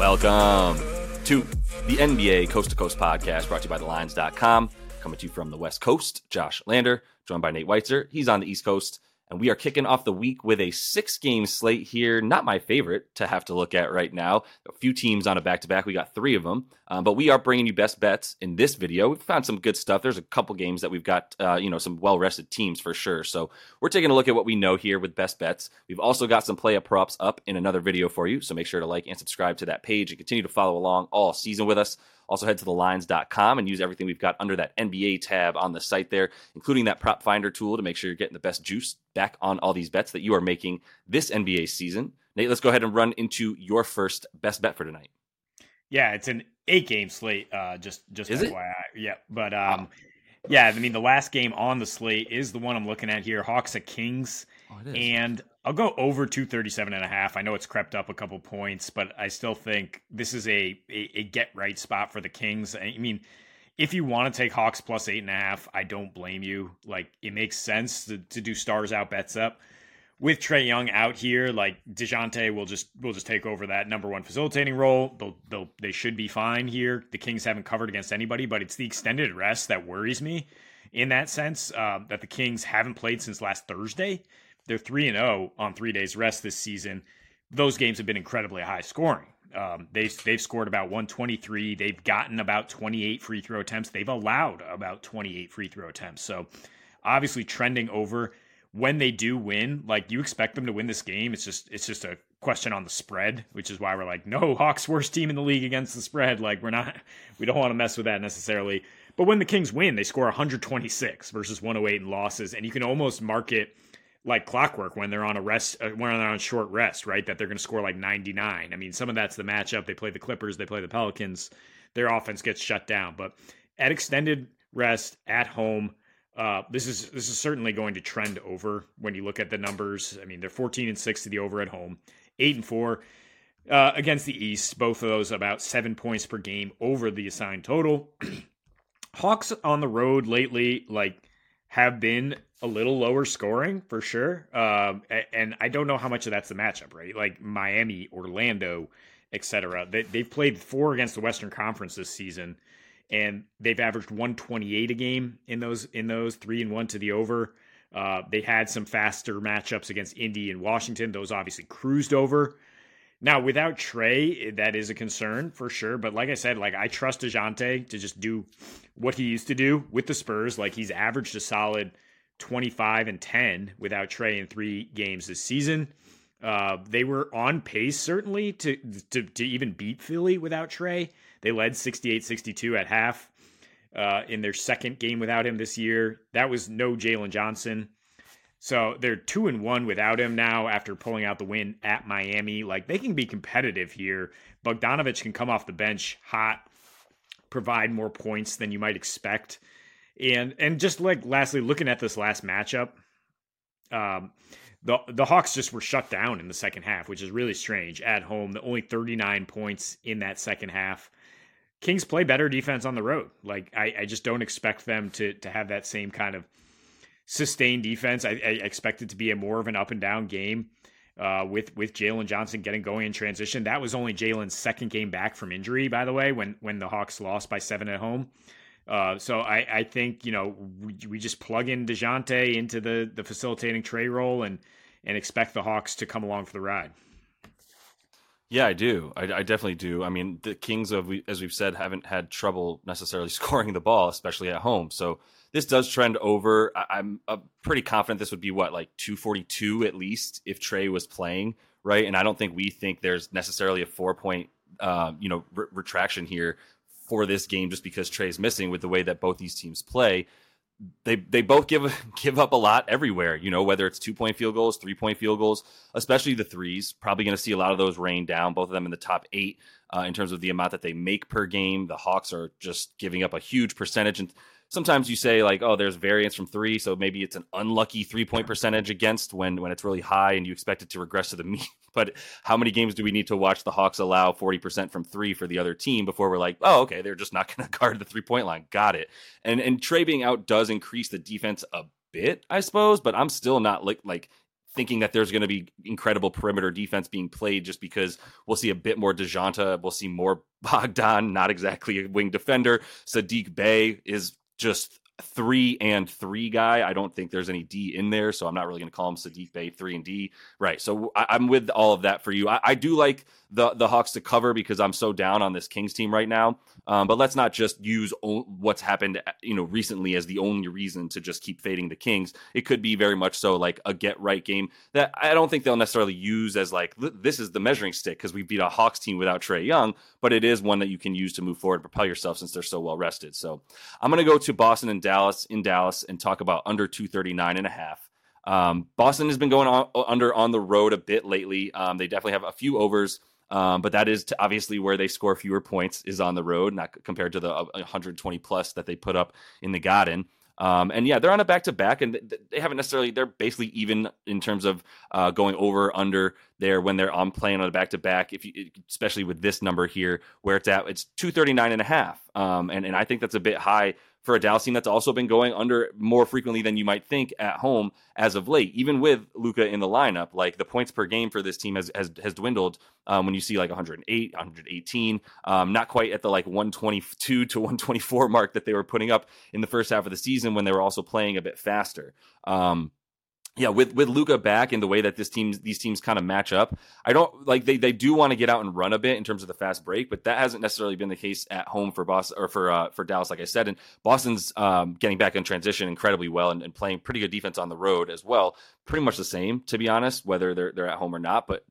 Welcome to the NBA Coast to Coast podcast brought to you by TheLines.com. Coming to you from the West Coast, Josh Lander, joined by Nate Weitzer. He's on the East Coast. And we are kicking off the week with a six game slate here. Not my favorite to have to look at right now. A few teams on a back to back. We got three of them. Um, but we are bringing you best bets in this video. We've found some good stuff. There's a couple games that we've got, uh, you know, some well rested teams for sure. So we're taking a look at what we know here with best bets. We've also got some player props up in another video for you. So make sure to like and subscribe to that page and continue to follow along all season with us. Also, head to thelines.com and use everything we've got under that NBA tab on the site there, including that prop finder tool to make sure you're getting the best juice back on all these bets that you are making this NBA season. Nate, let's go ahead and run into your first best bet for tonight. Yeah, it's an eight game slate. Uh, just just is FYI. It? Yeah, but um, wow. Yeah, I mean the last game on the slate is the one I'm looking at here: Hawks at Kings. Oh, and I'll go over 237 and a half. I know it's crept up a couple points, but I still think this is a, a, a get right spot for the Kings. I mean, if you want to take Hawks plus eight and a half, I don't blame you. Like it makes sense to, to do stars out bets up. With Trae Young out here, like Dejounte will just will just take over that number one facilitating role. They'll, they'll they should be fine here. The Kings haven't covered against anybody, but it's the extended rest that worries me in that sense uh, that the Kings haven't played since last Thursday. They're 3 and 0 on 3 days rest this season. Those games have been incredibly high scoring. Um, they've they've scored about 123. They've gotten about 28 free throw attempts. They've allowed about 28 free throw attempts. So obviously trending over. When they do win, like you expect them to win this game, it's just it's just a question on the spread, which is why we're like, no, Hawks worst team in the league against the spread. Like we're not, we don't want to mess with that necessarily. But when the Kings win, they score 126 versus 108 in losses, and you can almost mark it like clockwork when they're on a rest uh, when they're on short rest, right? That they're going to score like 99. I mean, some of that's the matchup. They play the Clippers, they play the Pelicans. Their offense gets shut down, but at extended rest at home, uh, this is this is certainly going to trend over when you look at the numbers. I mean, they're 14 and six to the over at home, eight and four uh, against the East. Both of those about seven points per game over the assigned total. Hawks on the road lately, like have been a little lower scoring for sure. Um, and I don't know how much of that's the matchup, right? Like Miami, Orlando, etc. They, they've played four against the Western Conference this season, and they've averaged 128 a game in those in those three and one to the over. Uh, they had some faster matchups against Indy and Washington. Those obviously cruised over. Now, without Trae, that is a concern for sure. But like I said, like I trust Dejounte to just do what he used to do with the Spurs. Like he's averaged a solid 25 and 10 without Trae in three games this season. Uh, they were on pace certainly to, to to even beat Philly without Trae. They led 68-62 at half uh, in their second game without him this year. That was no Jalen Johnson. So they're two and one without him now after pulling out the win at Miami. Like they can be competitive here. Bogdanovich can come off the bench hot, provide more points than you might expect. And and just like lastly, looking at this last matchup, um, the the Hawks just were shut down in the second half, which is really strange. At home, the only 39 points in that second half. Kings play better defense on the road. Like I, I just don't expect them to to have that same kind of sustained defense. I, I expect it to be a more of an up and down game uh, with with Jalen Johnson getting going in transition. That was only Jalen's second game back from injury, by the way, when when the Hawks lost by seven at home. Uh, so I, I think you know we, we just plug in Dejounte into the the facilitating Trae role and and expect the Hawks to come along for the ride. Yeah, I do. I, I, definitely do. I mean, the Kings, of as we've said, haven't had trouble necessarily scoring the ball, especially at home. So this does trend over. I, am uh, pretty confident this would be what like 242 at least if Trae was playing right. And I don't think we think there's necessarily a four point um, you know re- retraction here for this game just because Trae's missing with the way that both these teams play. They they both give give up a lot everywhere. You know whether it's two point field goals, three point field goals, especially the threes. Probably going to see a lot of those rain down. Both of them in the top eight uh, in terms of the amount that they make per game. The Hawks are just giving up a huge percentage and sometimes you say like, oh, there's variance from three, so maybe it's an unlucky three point percentage against when when it's really high and you expect it to regress to the mean. But how many games do we need to watch the Hawks allow 40% from three for the other team before we're like, oh, okay, they're just not going to guard the three point line. Got it. And and Trae being out does increase the defense a bit, I suppose, but I'm still not like like thinking that there's going to be incredible perimeter defense being played just because we'll see a bit more Dejounte, we'll see more Bogdan, not exactly a wing defender. Saddiq Bey is just three and three guy. I don't think there's any D in there, so I'm not really going to call him Saddiq Bey three and D. Right. So I, am with all of that for you. I, I, do like the the Hawks to cover because I'm so down on this Kings team right now. Um, but let's not just use o- what's happened, you know, recently as the only reason to just keep fading the Kings. It could be very much so like a get right game that I don't think they'll necessarily use as like this is the measuring stick because we beat a Hawks team without Trae Young, but it is one that you can use to move forward, propel yourself since they're so well rested. So I'm going to go to Boston and Dallas in Dallas and talk about under 239 and a half. Um, Boston has been going on, under on the road a bit lately. Um, they definitely have a few overs. Um, but that is obviously where they score fewer points is on the road, not compared to the 120 uh, plus that they put up in the Garden. Um, and yeah, they're on a back to back, and they haven't necessarily. They're basically even in terms of uh, going over under there when they're on playing on a back to back. If you, especially with this number here, where it's at, it's 239 and a half. Um, and and I think that's a bit high for a Dallas team that's also been going under more frequently than you might think at home as of late, even with Luka in the lineup. Like the points per game for this team has has, has dwindled um, when you see like 108, 118, um, not quite at the like 122 to 124 mark that they were putting up in the first half of the season when they were also playing a bit faster. Um, yeah, with with Luka back and the way that this teams these teams kind of match up, I don't like they they do want to get out and run a bit in terms of the fast break, but that hasn't necessarily been the case at home for Boston or for uh, for Dallas, like I said. And Boston's um, getting back in transition incredibly well and, and, playing pretty good defense on the road as well. Pretty much the same, to be honest, whether they're they're at home or not. But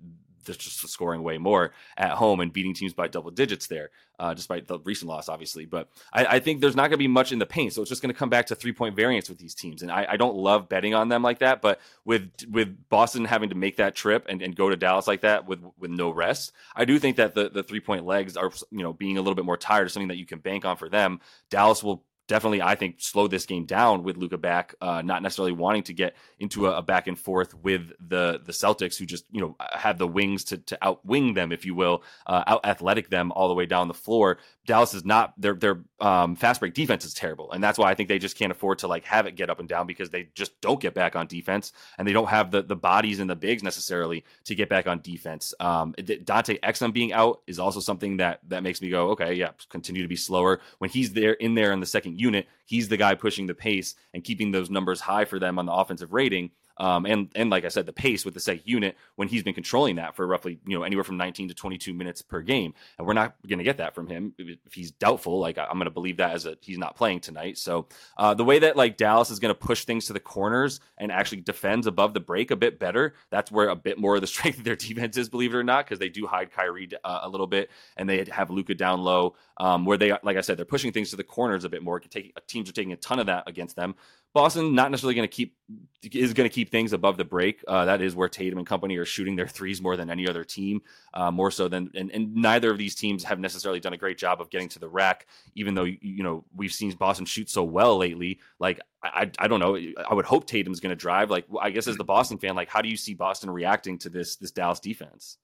they're just scoring way more at home and beating teams by double digits there, uh, despite the recent loss, obviously. But I, I think there's not going to be much in the paint, so it's just going to come back to three point variance with these teams. And I, I, don't love betting on them like that, but with with Boston having to make that trip and, and go to Dallas like that with with no rest, I do think that the the three point legs are you know being a little bit more tired is something that you can bank on for them. Dallas will definitely, I think, slowed this game down with Luka back, uh, not necessarily wanting to get into a, a, back and forth with the the Celtics, who just you know have the wings to to outwing them, if you will, uh, out athletic them all the way down the floor. Dallas is not their their um, fast break defense is terrible, and that's why I think they just can't afford to like have it get up and down because they just don't get back on defense, and they don't have the the bodies and the bigs necessarily to get back on defense. Um, Dante Exum being out is also something that that makes me go, okay, yeah, continue to be slower when he's there in there in the second unit. He's the guy pushing the pace and keeping those numbers high for them on the offensive rating. Um, and and like I said, the pace with the second unit when he's been controlling that for roughly you know anywhere from 19 to 22 minutes per game, and we're not going to get that from him if he's doubtful. Like I'm going to believe that as a he's not playing tonight. So uh, the way that like Dallas is going to push things to the corners and actually defends above the break a bit better, that's where a bit more of the strength of their defense is, believe it or not, because they do hide Kyrie uh, a little bit and they have Luka down low, um, where they like I said they're pushing things to the corners a bit more. Take, teams are taking a ton of that against them. Boston not necessarily going to keep is going to keep things above the break. Uh, that is where Tatum and company are shooting their threes more than any other team, uh, more so than and, and neither of these teams have necessarily done a great job of getting to the rack. Even though you know we've seen Boston shoot so well lately, like I I don't know, I would hope Tatum's going to drive. Like I guess as the Boston fan, like how do you see Boston reacting to this this Dallas defense?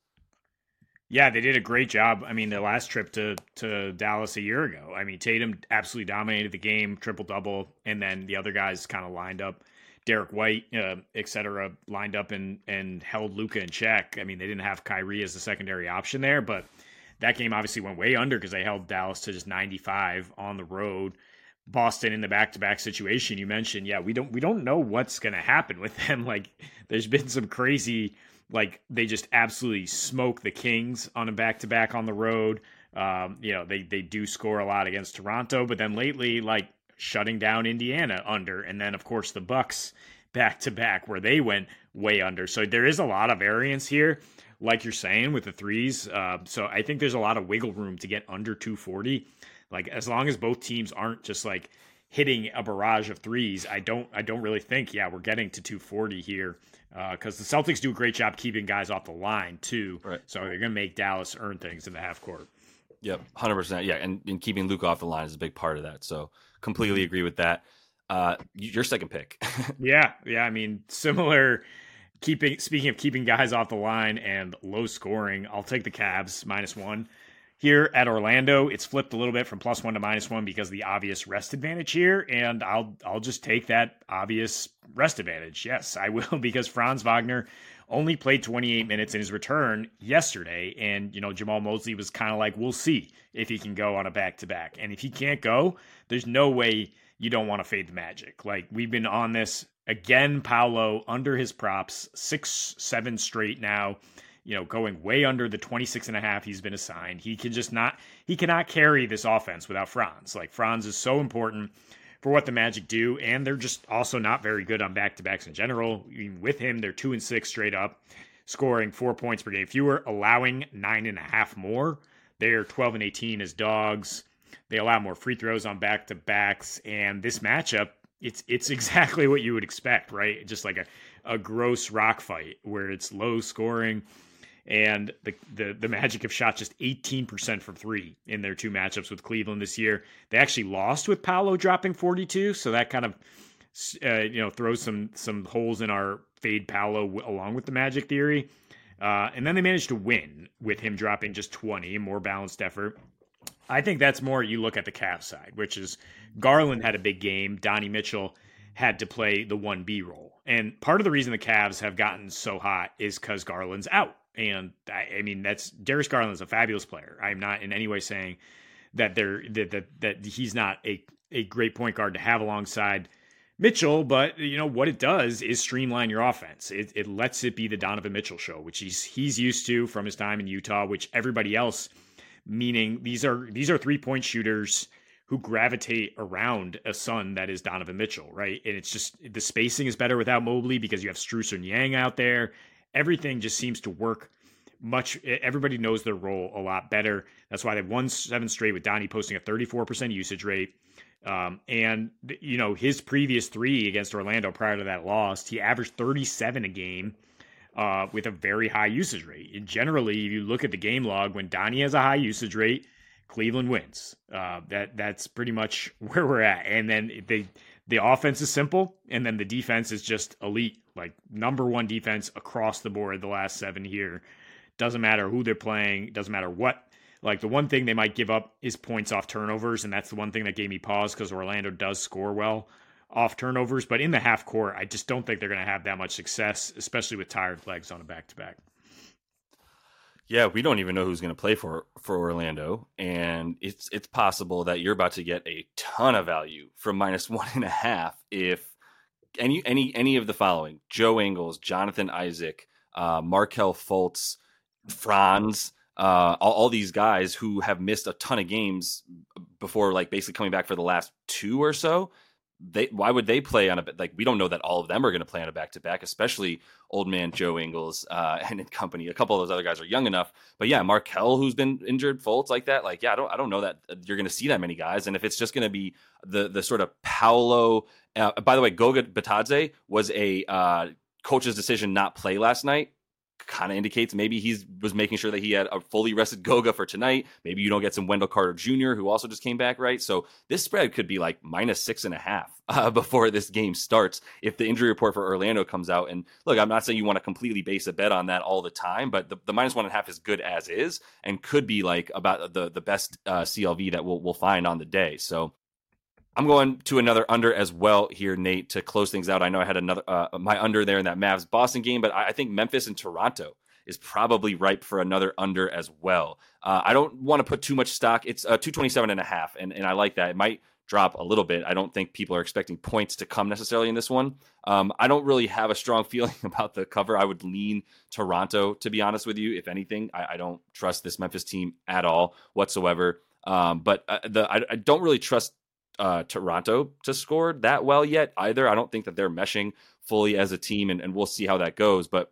Yeah, they did a great job. I mean, the last trip to to Dallas a year ago. I mean, Tatum absolutely dominated the game, triple double, and then the other guys kind of lined up. Derrick White, uh, et cetera, lined up and and held Luka in check. I mean, they didn't have Kyrie as a secondary option there, but that game obviously went way under because they held Dallas to just 95 on the road. Boston in the back-to-back situation you mentioned, yeah, we don't we don't know what's going to happen with them. Like, there's been some crazy like they just absolutely smoke the Kings on a back to back on the road. Um, you know, they they do score a lot against Toronto, but then lately, like shutting down Indiana under, and then of course the Bucks back to back where they went way under. So there is a lot of variance here, like you're saying with the threes. Uh, so I think there's a lot of wiggle room to get under 240. Like as long as both teams aren't just like hitting a barrage of threes, I don't I don't really think yeah we're getting to 240 here because uh, the Celtics do a great job keeping guys off the line too. Right. So they're going to make Dallas earn things in the half court. Yep, hundred percent. Yeah, and, and keeping Luke off the line is a big part of that. So completely agree with that. Uh, your second pick. yeah, yeah. I mean, similar. Keeping speaking of keeping guys off the line and low scoring, I'll take the Cavs minus one. Here at Orlando. It's flipped a little bit from plus one to minus one because the obvious rest advantage here, and I'll I'll just take that obvious rest advantage. Yes, I will because Franz Wagner only played 28 minutes in his return yesterday, and you know Jamahl Mosley was kind of like, we'll see if he can go on a back to back, and if he can't go, there's no way you don't want to fade the Magic. Like we've been on this again, Paolo under his props, six seven straight now you know, going way under the 26 and a half he's been assigned. He can just not he cannot carry this offense without Franz. Like Franz is so important for what the Magic do, and they're just also not very good on back to backs in general. With him, they're two and six straight up, scoring four points per game fewer, allowing nine and a half more. They're 12 and 18 as dogs. They allow more free throws on back to backs, and this matchup, it's it's exactly what you would expect, right? Just like a, a gross rock fight where it's low scoring and the, the the Magic have shot just 18% from three in their two matchups with Cleveland this year. They actually lost with Paolo dropping 42, so that kind of uh, you know throws some some holes in our fade Paolo along with the Magic theory. Uh, and then they managed to win with him dropping just 20, more balanced effort. I think that's more you look at the Cavs side, which is Garland had a big game. Donnie Mitchell had to play the 1B role. And part of the reason the Cavs have gotten so hot is because Garland's out. And I, I mean, that's Darius Garland is a fabulous player. I'm not in any way saying that they're that, that that he's not a a great point guard to have alongside Mitchell, but you know what it does is streamline your offense. It, it lets it be the Donovan Mitchell show, which he's he's used to from his time in Utah, which everybody else, meaning these are these are three point shooters who gravitate around a son that is Donovan Mitchell, right? And it's just the spacing is better without Mobley because you have Strus and Niang out there everything just seems to work much everybody knows their role a lot better. That's why they've won seven straight with Donnie posting a 34% usage rate. Um, and you know, his previous three against Orlando prior to that loss, he averaged 37 a game uh, with a very high usage rate. And generally, if you look at the game log, when Donnie has a high usage rate, Cleveland wins. Uh, that that's pretty much where we're at. And then they the offense is simple, and then the defense is just elite, like number one defense across the board the last seven here. Doesn't matter who they're playing, doesn't matter what. Like the one thing they might give up is points off turnovers, and that's the one thing that gave me pause because Orlando does score well off turnovers. But in the half court, I just don't think they're going to have that much success, especially with tired legs on a back to back. Yeah, we don't even know who's going to play for for Orlando, and it's it's possible that you're about to get a ton of value from minus one and a half if any any any of the following: Joe Ingles, Jonathan Isaac, uh, Markelle Fultz, Franz, uh, all, all, these guys who have missed a ton of games before, like basically coming back for the last two or so they why would they play on a like we don't know that all of them are going to play on a back to back, especially old man Joe Ingles uh, and in company. A couple of those other guys are young enough, but yeah, Markelle who's been injured, Fultz like that. Like yeah, I don't I don't know that you're going to see that many guys, and if it's just going to be the the sort of Paolo. Uh, by the way, Goga Bitadze was a uh, coach's decision not play last night kind of indicates maybe he was making sure that he had a fully rested Goga for tonight. Maybe you don't get some Wendell Carter Jr., who also just came back, right? So this spread could be like minus six and a half uh, before this game starts if the injury report for Orlando comes out. And look, I'm not saying you want to completely base a bet on that all the time, but the, the minus one and a half is good as is and could be like about the the best uh, CLV that we'll we'll find on the day. So I'm going to another under as well here, Nate, to close things out. I know I had another uh, my under there in that Mavs Boston game, but I, think Memphis and Toronto is probably ripe for another under as well. Uh, I don't want to put too much stock. It's uh, 227 and a half, and, and I like that. It might drop a little bit. I don't think people are expecting points to come necessarily in this one. Um, I don't really have a strong feeling about the cover. I would lean Toronto, to be honest with you. If anything, I, I don't trust this Memphis team at all whatsoever. Um, but uh, the I, I, don't really trust uh, Toronto to score that well yet either. I don't think that they're meshing fully as a team, and, and we'll see how that goes. But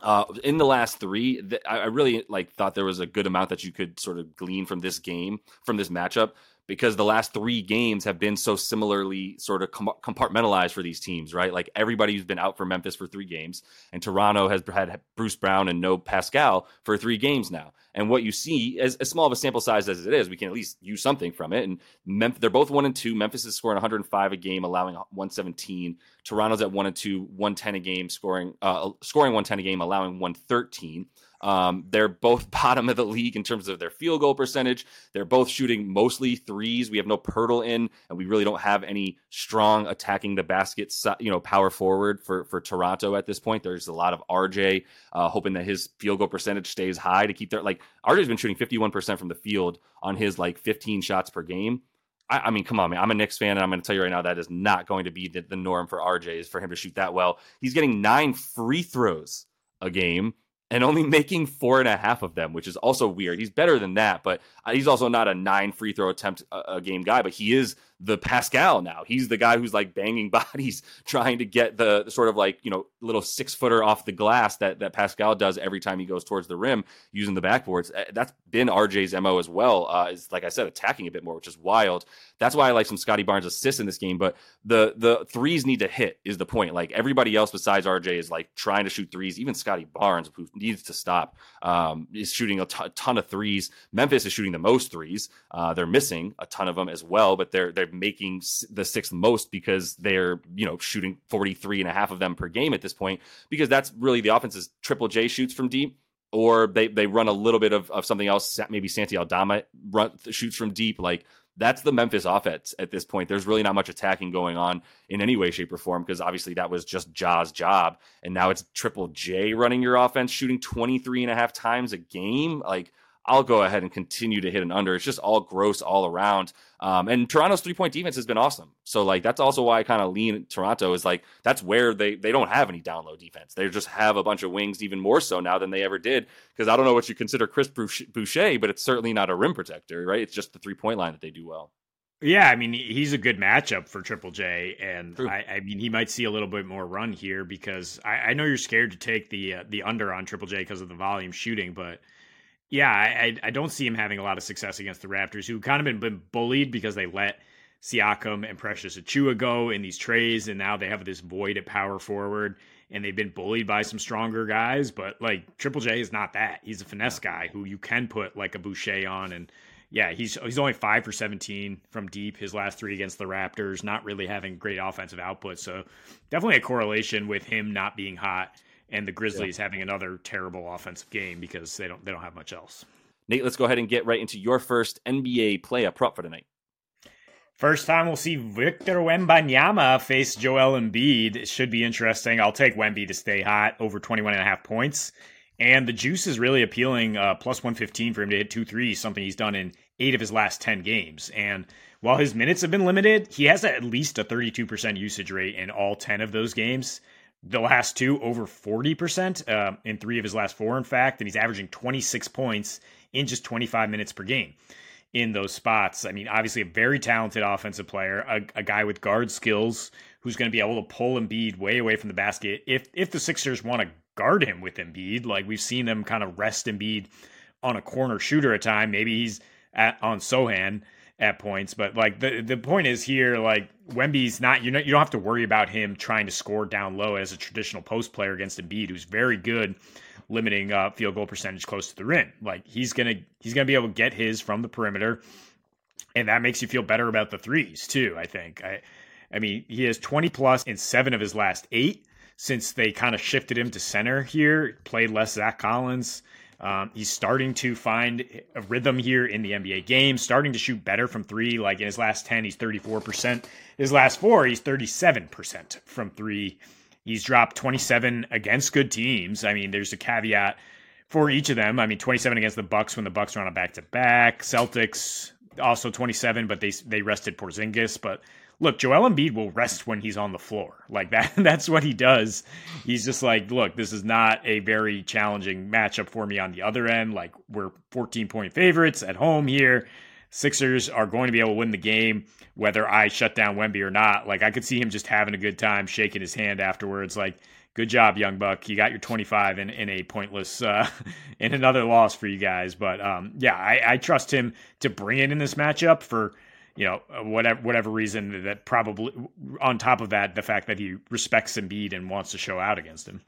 uh, in the last three, th- I really like thought there was a good amount that you could sort of glean from this game, from this matchup, because the last three games have been so similarly sort of com- compartmentalized for these teams, right? Like everybody's been out for Memphis for three games, and Toronto has had Bruce Brown and no Pascal for three games now. And what you see, as, as small of a sample size as it is, we can at least use something from it. And Memphis, they're both one and two. Memphis is scoring 105 a game, allowing 117. Toronto's at one and two, 110 a game, scoring uh, scoring 110 a game, allowing 113. Um, they're both bottom of the league in terms of their field goal percentage. They're both shooting mostly threes. We have no Poeltl in, and we really don't have any strong attacking the basket, you know, power forward for for Toronto at this point. There's a lot of RJ uh, hoping that his field goal percentage stays high to keep their like RJ's been shooting 51% from the field on his like 15 shots per game. I, I, mean, come on, man. I'm a Knicks fan, and I'm going to tell you right now that is not going to be the, the norm for RJ is for him to shoot that well. He's getting nine free throws a game and only making four and a half of them, which is also weird. He's better than that, but uh, he's also not a nine free throw attempt a, game guy. But he is the Pascal now. He's the guy who's like banging bodies, trying to get the, sort of like you know little six footer off the glass that that Pascal does every time he goes towards the rim using the backboards. Uh, that's been RJ's mo as well. Uh, is like I said, attacking a bit more, which is wild. That's why I like some Scottie Barnes assists in this game. But the the threes need to hit is the point. Like everybody else besides RJ is like trying to shoot threes. Even Scottie Barnes, who needs to stop, um, is shooting a ton of threes. Memphis is shooting the most threes. Uh, they're missing a ton of them as well, but they're they're making the sixth most because they're you know shooting 43 and a half of them per game at this point because that's really the offense is triple J shoots from deep or they they run a little bit of, of something else maybe Santi Aldama run shoots from deep like that's the Memphis offense at this point. There's really not much attacking going on in any way, shape, or form because obviously that was just Ja's job. And now it's Triple J running your offense, shooting 23 and a half times a game. Like, I'll go ahead and continue to hit an under. It's just all gross all around. Um, and Toronto's three point defense has been awesome. So like that's also why I kind of lean Toronto is like that's where they they don't have any down low defense. They just have a bunch of wings, even more so now than they ever did. Because I don't know what you consider Chris Boucher, but it's certainly not a rim protector, right? It's just the three point line that they do well. Yeah, I mean he's a good matchup for Triple J, and I, I, mean he might see a little bit more run here because I, I know you're scared to take the uh, the under on Triple J because of the volume shooting, but yeah, I, I don't see him having a lot of success against the Raptors, who kind of been, been bullied because they let Siakam and Precious Achiuwa go in these trades, and now they have this void at power forward, and they've been bullied by some stronger guys. But like Triple J is not that; he's a finesse guy who you can put like a Boucher on, and yeah, he's he's only five for seventeen from deep his last three against the Raptors, not really having great offensive output. So definitely a correlation with him not being hot and the Grizzlies yeah. having another terrible offensive game because they don't they don't have much else. Nate, let's go ahead and get right into your first NBA player prop for tonight. First time we'll see Victor Wembanyama face Joel Embiid. It should be interesting. I'll take Wemby to stay hot over 21 and a half points. And the juice is really appealing. Uh, plus 115 for him to hit two threes, something he's done in eight of his last 10 games. And while his minutes have been limited, he has at least a 32% usage rate in all 10 of those games the last two over 40% uh, in three of his last four, in fact, and he's averaging 26 points in just 25 minutes per game in those spots. I mean, obviously, a very talented offensive player, a, a guy with guard skills who's going to be able to pull Embiid way away from the basket if if the Sixers want to guard him with Embiid. Like we've seen them kind of rest Embiid on a corner shooter at time. Maybe he's at, on Sochan at points. But like the the point is here, like Wemby's not you know you don't have to worry about him trying to score down low as a traditional post player against Embiid, who's very good limiting uh, field goal percentage close to the rim. Like he's gonna he's gonna be able to get his from the perimeter, and that makes you feel better about the threes too. I think. I I mean he has 20 plus in seven of his last eight since they kind of shifted him to center here. Played less Zach Collins. Um, he's starting to find a rhythm here in the NBA game, starting to shoot better from three. Like in his last 10, he's 34%. His last four, he's 37% from three. He's dropped 27 against good teams. I mean, there's a caveat for each of them. I mean, 27 against the Bucks when the Bucks are on a back to back. Celtics also 27, but they they rested Porzingis. But look, Joel Embiid will rest when he's on the floor. Like that, that's what he does. He's just like, look, this is not a very challenging matchup for me on the other end. Like we're 14 point favorites at home here. Sixers are going to be able to win the game whether I shut down Wemby or not. Like I could see him just having a good time, shaking his hand afterwards. Like, good job, young buck. You got your 25 in, in a pointless, uh, in another loss for you guys. But um, yeah, I, I trust him to bring it in this matchup for you know, uh, whatever whatever reason that probably on top of that, the fact that he respects Embiid and wants to show out against him.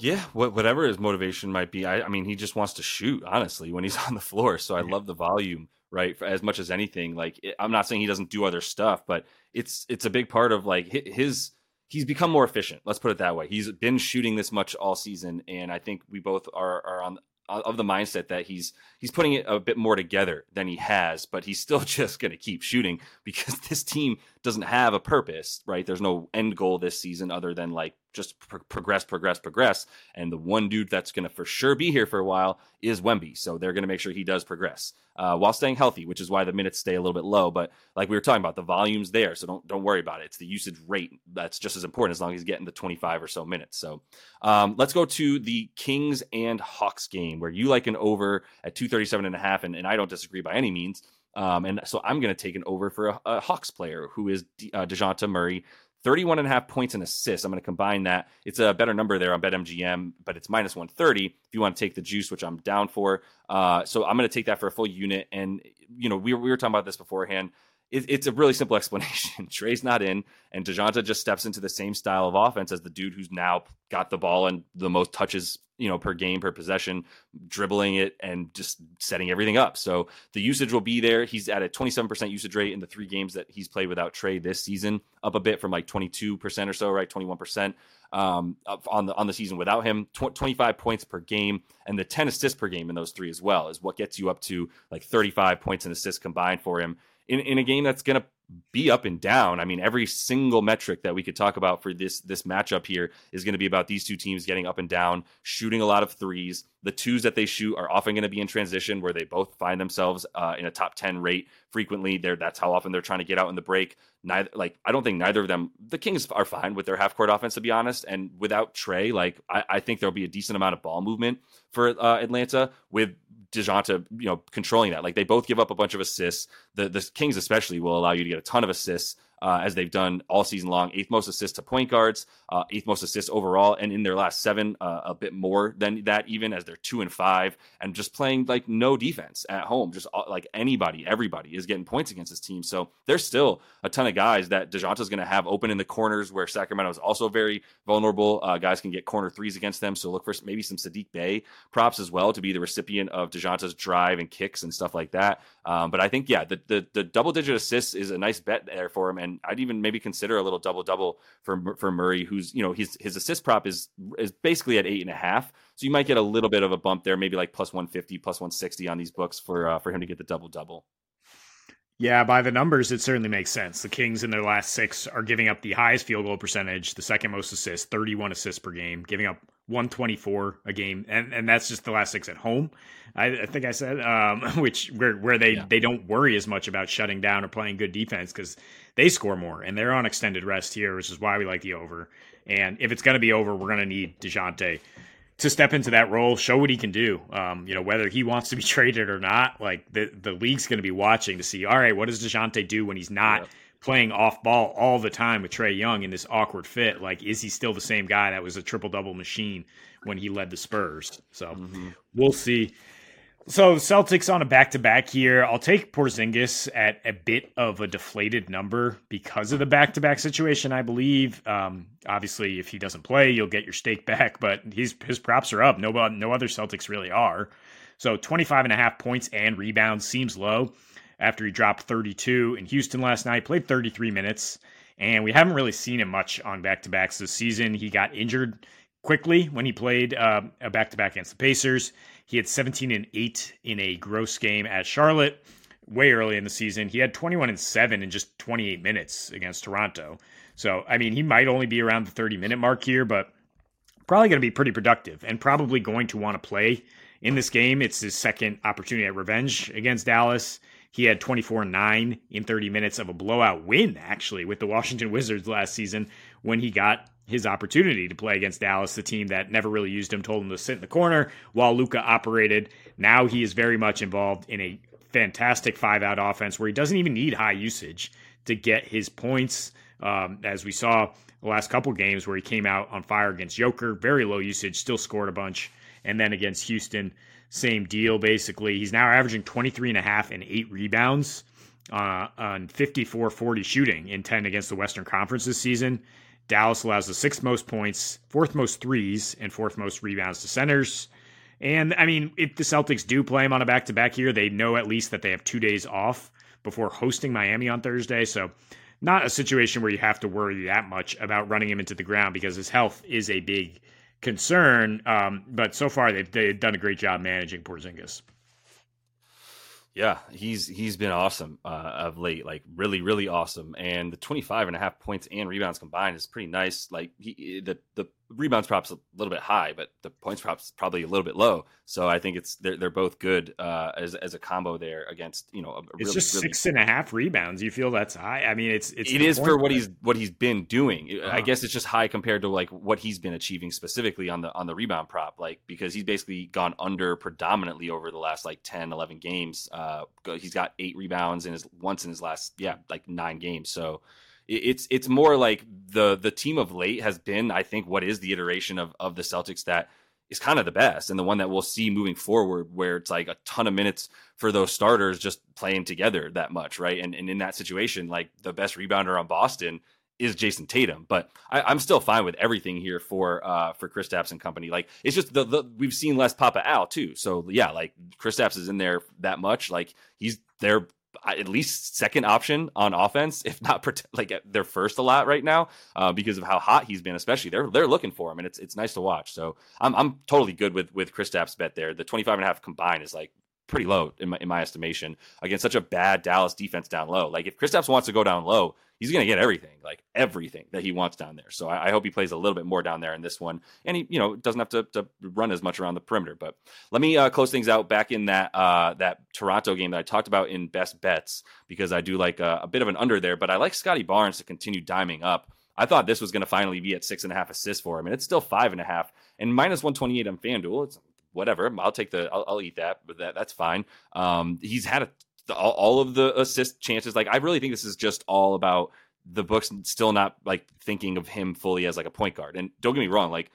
Yeah, whatever his motivation might be. I, I, mean, he just wants to shoot, honestly, when he's on the floor. So I love the volume, right? For as much as anything. Like, I'm not saying he doesn't do other stuff, but it's it's a big part of like his. He's become more efficient. Let's put it that way. He's been shooting this much all season, and I think we both are are on of the mindset that he's he's putting it a bit more together than he has, but he's still just going to keep shooting because this team doesn't have a purpose, right? There's no end goal this season other than like just pro- progress, progress, progress. And the one dude that's going to for sure be here for a while is Wemby. So they're going to make sure he does progress uh, while staying healthy, which is why the minutes stay a little bit low. But like we were talking about, the volume's there, so don't don't worry about it. It's the usage rate that's just as important as long as he's getting the 25 or so minutes. So um, let's go to the Kings and Hawks game where you like an over at 237 and a half, and, and I don't disagree by any means. Um, and so I'm going to take an over for a, a Hawks player who is De- uh, DeJounte Murray. 31 and a half points and assists. I'm going to combine that. It's a better number there on BetMGM, but it's minus 130 if you want to take the juice, which I'm down for. Uh, so I'm going to take that for a full unit. And, you know, we, we were talking about this beforehand. It, it's a really simple explanation. Trae's not in, and DeJounte just steps into the same style of offense as the dude who's now got the ball and the most touches you know, per game, per possession, dribbling it and just setting everything up. So the usage will be there. He's at a 27% usage rate in the three games that he's played without Trae this season, up a bit from like 22% or so, right? 21% um, on the on the season without him. Tw- 25 points per game and the 10 assists per game in those three as well is what gets you up to like 35 points and assists combined for him in, in a game that's going to be up and down. I mean, every single metric that we could talk about for this this matchup here is going to be about these two teams getting up and down, shooting a lot of threes. The twos that they shoot are often going to be in transition, where they both find themselves uh, in a top ten rate frequently. There, that's how often they're trying to get out in the break. Neither, like, I don't think neither of them. The Kings are fine with their half court offense, to be honest. And without Trae, like, I, I think there'll be a decent amount of ball movement for uh, Atlanta with DeJounte, you know, controlling that. Like they both give up a bunch of assists. The the Kings especially will allow you to get a ton of assists uh, as they've done all season long. Eighth most assists to point guards, uh, eighth most assists overall, and in their last seven, uh, a bit more than that, even as they're two and five, and just playing like no defense at home. Just uh, like anybody, everybody is getting points against this team. So there's still a ton of guys that DeJounte's going to have open in the corners where Sacramento is also very vulnerable. Uh, guys can get corner threes against them. So look for maybe some Saddiq Bey props as well to be the recipient of DeJounte's drive and kicks and stuff like that. Um, but I think, yeah, the, the, the double digit assists is a nice bet there for him. And I'd even maybe consider a little double double for for Murray, who's you know his his assist prop is is basically at eight and a half. So you might get a little bit of a bump there, maybe like plus one fifty, plus one sixty on these books for uh, for him to get the double double. Yeah, by the numbers, it certainly makes sense. The Kings in their last six are giving up the highest field goal percentage, the second most assists, 31 assists per game, giving up 124 a game, and and that's just the last six at home. I, I think I said, um, which where where they yeah. they don't worry as much about shutting down or playing good defense because they score more and they're on extended rest here, which is why we like the over. And if it's going to be over, we're going to need Dejounte to step into that role, show what he can do. Um, you know, whether he wants to be traded or not, like the the league's going to be watching to see. All right, what does Dejounte do when he's not? Playing off ball all the time with Trae Young in this awkward fit. Like, is he still the same guy that was a triple double machine when he led the Spurs? So mm-hmm. we'll see. So Celtics on a back to back here. I'll take Porzingis at a bit of a deflated number because of the back to back situation. I believe. Um, obviously, if he doesn't play, you'll get your stake back. But he's his props are up. No, no other Celtics really are. So 25 and a half points and rebounds seems low after he dropped 32 in Houston last night. Played 33 minutes, and we haven't really seen him much on back to backs this season. He got injured quickly when he played uh, a back to back against the Pacers. He had 17 and 8 in a gross game at Charlotte way early in the season. He had 21 and 7 in just 28 minutes against Toronto. So, I mean, he might only be around the 30 minute mark here, but probably going to be pretty productive and probably going to want to play in this game. It's his second opportunity at revenge against Dallas. He had 24 9 in 30 minutes of a blowout win, actually, with the Washington Wizards last season when he got his opportunity to play against Dallas, the team that never really used him, told him to sit in the corner while Luka operated. Now he is very much involved in a fantastic five out offense where he doesn't even need high usage to get his points. Um, as we saw the last couple games where he came out on fire against Joker, very low usage, still scored a bunch. And then against Houston, same deal basically. He's now averaging 23 and a half and eight rebounds uh, on 54 40 shooting in 10 against the Western Conference this season Dallas allows the sixth most points, fourth most threes, and fourth most rebounds to centers. And I mean, if the Celtics do play him on a back to back here, they know at least that they have two days off before hosting Miami on Thursday. So, not a situation where you have to worry that much about running him into the ground because his health is a big concern. Um, but so far, they've, they've done a great job managing Porzingis. Yeah, he's he's been awesome uh, of late, like really, really awesome. And the 25 and a half points and rebounds combined is pretty nice. Like he, the the rebounds props a little bit high, but the points props probably a little bit low. So I think it's they're they're both good uh, as as a combo there against you know. A, it's really, just really, six and a half rebounds. You feel that's high? I mean, it's it's it is for what he's what he's been doing. Uh-huh. I guess it's just high compared to like what he's been achieving specifically on the on the rebound prop, like because he's basically gone under predominantly over the last like 10, 11 games. Uh, he's got eight rebounds in his once in his last yeah like nine games. So it's it's more like the the team of late has been, I think, what is the iteration of of the Celtics that is kind of the best and the one that we'll see moving forward, where it's like a ton of minutes for those starters just playing together that much, right? And and in that situation, like the best rebounder on Boston is Jayson Tatum, but I, am still fine with everything here for uh for Kristaps and company. Like it's just the, the we've seen less Papa Al too, so yeah, like Kristaps is in there that much. Like he's there at least second option on offense, if not like their first a lot right now, uh, because of how hot he's been. Especially they're they're looking for him, and it's it's nice to watch. So I'm I'm totally good with with Kristaps bet there. The 25 and a half combined is like pretty low in my, in my estimation against such a bad Dallas defense down low. Like if Kristaps wants to go down low, he's going to get everything, like everything that he wants down there. So I, I, hope he plays a little bit more down there in this one, and he, you know, doesn't have to, to run as much around the perimeter. But let me uh, close things out back in that uh, that Toronto game that I talked about in best bets because I do like a, a bit of an under there, but I like Scottie Barnes to continue diming up. I thought this was going to finally be at six and a half assists for him, and it's still five and a half and minus one twenty eight on FanDuel. It's whatever. I'll take the. I'll, I'll eat that, but that that's fine. Um, he's had a, all, all of the assist chances. Like I really think this is just all about the book's still not like thinking of him fully as like a point guard. And don't get me wrong, like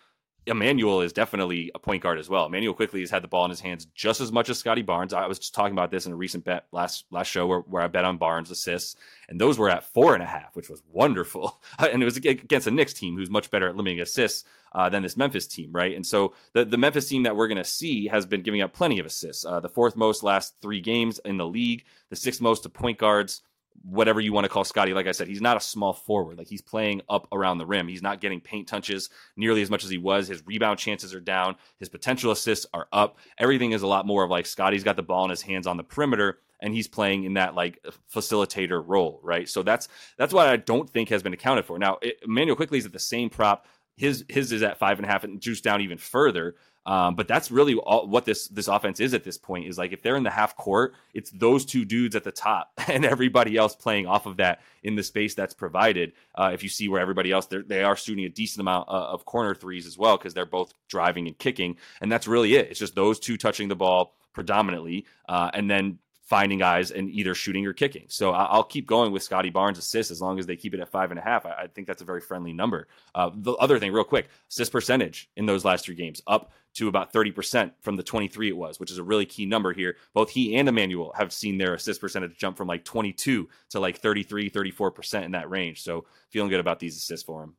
Immanuel is definitely a point guard as well. Immanuel Quickley has had the ball in his hands just as much as Scottie Barnes. I was just talking about this in a recent bet last last show where, where I bet on Barnes assists, and those were at four and a half, which was wonderful. and it was against a Knicks team who's much better at limiting assists uh, than this Memphis team, right? And so the the Memphis team that we're going to see has been giving up plenty of assists. Uh, the fourth most last three games in the league, the sixth most to point guards whatever you want to call Scottie. Like I said, he's not a small forward. Like he's playing up around the rim. He's not getting paint touches nearly as much as he was. His rebound chances are down. His potential assists are up. Everything is a lot more of like Scottie's got the ball in his hands on the perimeter and he's playing in that like facilitator role, right? So that's that's what I don't think has been accounted for. Now, it, Immanuel Quickley is at the same prop. His his is at five and a half and juiced down even further. Um, but that's really all, what this this offense is at this point. Is like if they're in the half court, it's those two dudes at the top and everybody else playing off of that in the space that's provided. Uh, if you see where everybody else they are shooting a decent amount uh, of corner threes as well because they're both driving and kicking, and that's really it. It's just those two touching the ball predominantly, uh, and then finding guys and either shooting or kicking. So I'll keep going with Scottie Barnes assists as long as they keep it at five and a half. I think that's a very friendly number. Uh, the other thing, real quick, assist percentage in those last three games up to about 30% from the 23 it was, which is a really key number here. Both he and Immanuel have seen their assist percentage jump from like 22 to like 33, 34% in that range. So feeling good about these assists for him.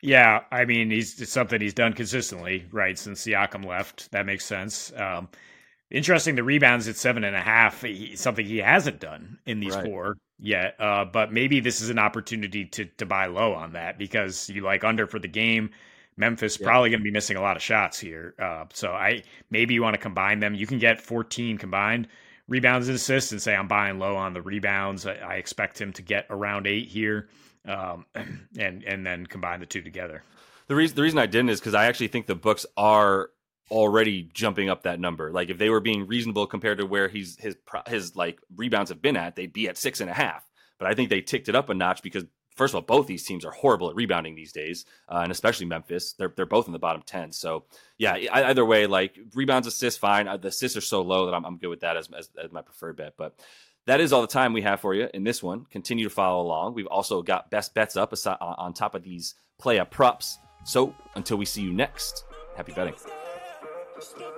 Yeah, I mean, he's it's something he's done consistently, right, since Siakam left. That makes sense. Um, Interesting, the rebounds at seven and a half, something he hasn't done in these right. four yet. Uh, but maybe this is an opportunity to to buy low on that because you like under for the game. Memphis yeah. probably going to be missing a lot of shots here. Uh, so I maybe you want to combine them. You can get 14 combined rebounds and assists and say I'm buying low on the rebounds. I, I expect him to get around eight here, um, and and then combine the two together. The reason the reason I didn't is because I actually think the books are already jumping up that number. Like if they were being reasonable compared to where he's his his like rebounds have been at, they'd be at six and a half. But I think they ticked it up a notch because first of all, both these teams are horrible at rebounding these days, uh, and especially Memphis. They're they're both in the bottom ten. So yeah, either way, like rebounds, assists, fine. Uh, the assists are so low that I'm, I'm good with that as, as, as my preferred bet. But that is all the time we have for you in this one. Continue to follow along. We've also got best bets up on top of these player props. So until we see you next, happy betting. Up.